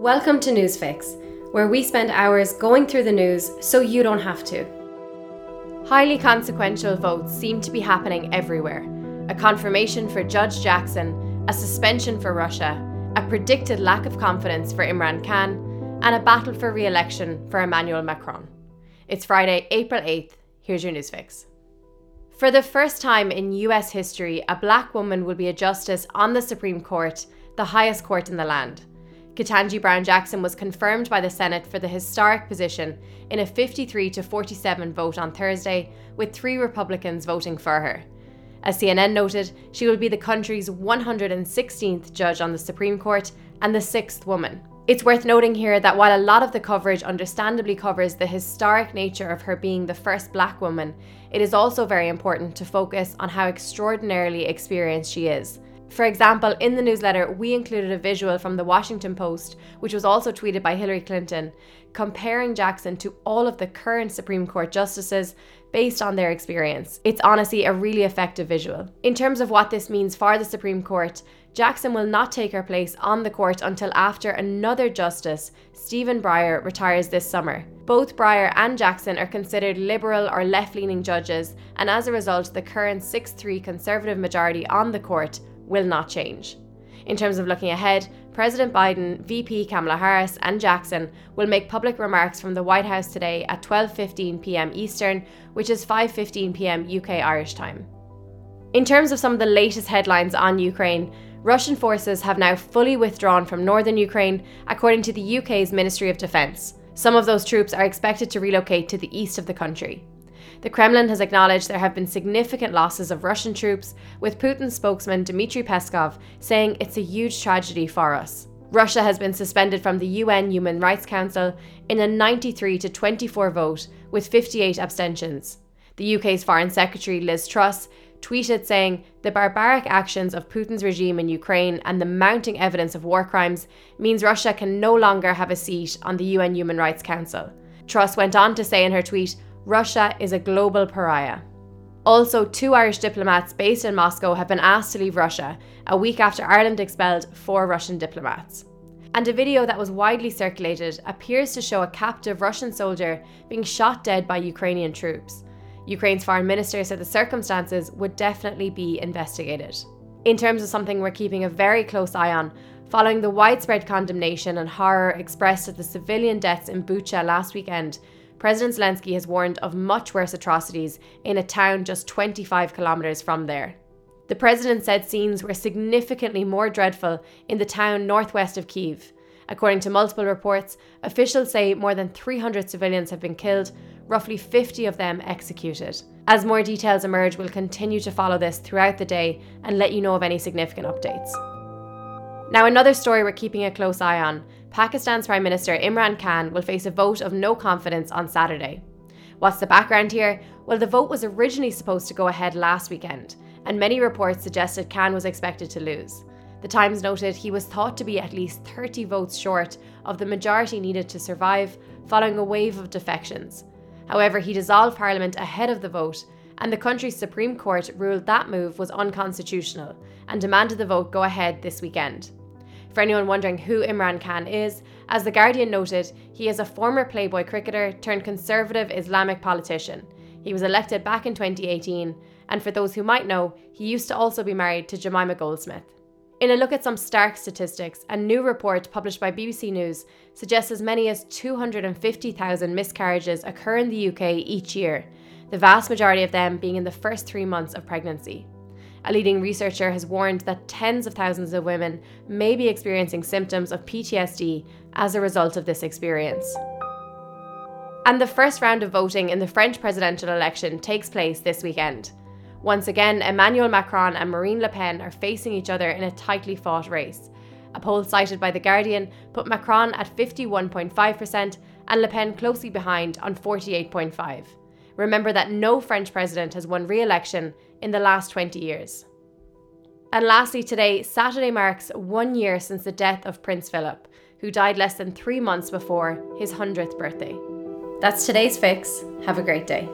Welcome to Newsfix, where we spend hours going through the news so you don't have to. Highly consequential votes seem to be happening everywhere a confirmation for Judge Jackson, a suspension for Russia, a predicted lack of confidence for Imran Khan, and a battle for re election for Emmanuel Macron. It's Friday, April 8th. Here's your Newsfix. For the first time in US history, a black woman will be a justice on the Supreme Court, the highest court in the land. Ketanji Brown Jackson was confirmed by the Senate for the historic position in a 53 to 47 vote on Thursday, with three Republicans voting for her. As CNN noted, she will be the country's 116th judge on the Supreme Court and the sixth woman. It's worth noting here that while a lot of the coverage understandably covers the historic nature of her being the first black woman, it is also very important to focus on how extraordinarily experienced she is. For example, in the newsletter, we included a visual from the Washington Post, which was also tweeted by Hillary Clinton, comparing Jackson to all of the current Supreme Court justices based on their experience. It's honestly a really effective visual. In terms of what this means for the Supreme Court, Jackson will not take her place on the court until after another justice, Stephen Breyer, retires this summer. Both Breyer and Jackson are considered liberal or left leaning judges, and as a result, the current 6 3 Conservative majority on the court will not change. In terms of looking ahead, President Biden, VP Kamala Harris, and Jackson will make public remarks from the White House today at 12:15 p.m. Eastern, which is 5:15 p.m. UK Irish time. In terms of some of the latest headlines on Ukraine, Russian forces have now fully withdrawn from northern Ukraine, according to the UK's Ministry of Defence. Some of those troops are expected to relocate to the east of the country. The Kremlin has acknowledged there have been significant losses of Russian troops, with Putin's spokesman Dmitry Peskov saying it's a huge tragedy for us. Russia has been suspended from the UN Human Rights Council in a 93 to 24 vote with 58 abstentions. The UK's Foreign Secretary Liz Truss tweeted saying the barbaric actions of Putin's regime in Ukraine and the mounting evidence of war crimes means Russia can no longer have a seat on the UN Human Rights Council. Truss went on to say in her tweet, Russia is a global pariah. Also, two Irish diplomats based in Moscow have been asked to leave Russia a week after Ireland expelled four Russian diplomats. And a video that was widely circulated appears to show a captive Russian soldier being shot dead by Ukrainian troops. Ukraine's foreign minister said the circumstances would definitely be investigated. In terms of something we're keeping a very close eye on, following the widespread condemnation and horror expressed at the civilian deaths in Bucha last weekend, President Zelensky has warned of much worse atrocities in a town just 25 kilometres from there. The president said scenes were significantly more dreadful in the town northwest of Kiev. According to multiple reports, officials say more than 300 civilians have been killed, roughly 50 of them executed. As more details emerge, we'll continue to follow this throughout the day and let you know of any significant updates. Now, another story we're keeping a close eye on Pakistan's Prime Minister Imran Khan will face a vote of no confidence on Saturday. What's the background here? Well, the vote was originally supposed to go ahead last weekend, and many reports suggested Khan was expected to lose. The Times noted he was thought to be at least 30 votes short of the majority needed to survive following a wave of defections. However, he dissolved Parliament ahead of the vote, and the country's Supreme Court ruled that move was unconstitutional and demanded the vote go ahead this weekend. For anyone wondering who Imran Khan is, as The Guardian noted, he is a former Playboy cricketer turned conservative Islamic politician. He was elected back in 2018, and for those who might know, he used to also be married to Jemima Goldsmith. In a look at some stark statistics, a new report published by BBC News suggests as many as 250,000 miscarriages occur in the UK each year, the vast majority of them being in the first three months of pregnancy. A leading researcher has warned that tens of thousands of women may be experiencing symptoms of PTSD as a result of this experience. And the first round of voting in the French presidential election takes place this weekend. Once again, Emmanuel Macron and Marine Le Pen are facing each other in a tightly fought race. A poll cited by The Guardian put Macron at 51.5% and Le Pen closely behind on 48.5. Remember that no French president has won re election in the last 20 years. And lastly, today, Saturday marks one year since the death of Prince Philip, who died less than three months before his 100th birthday. That's today's fix. Have a great day.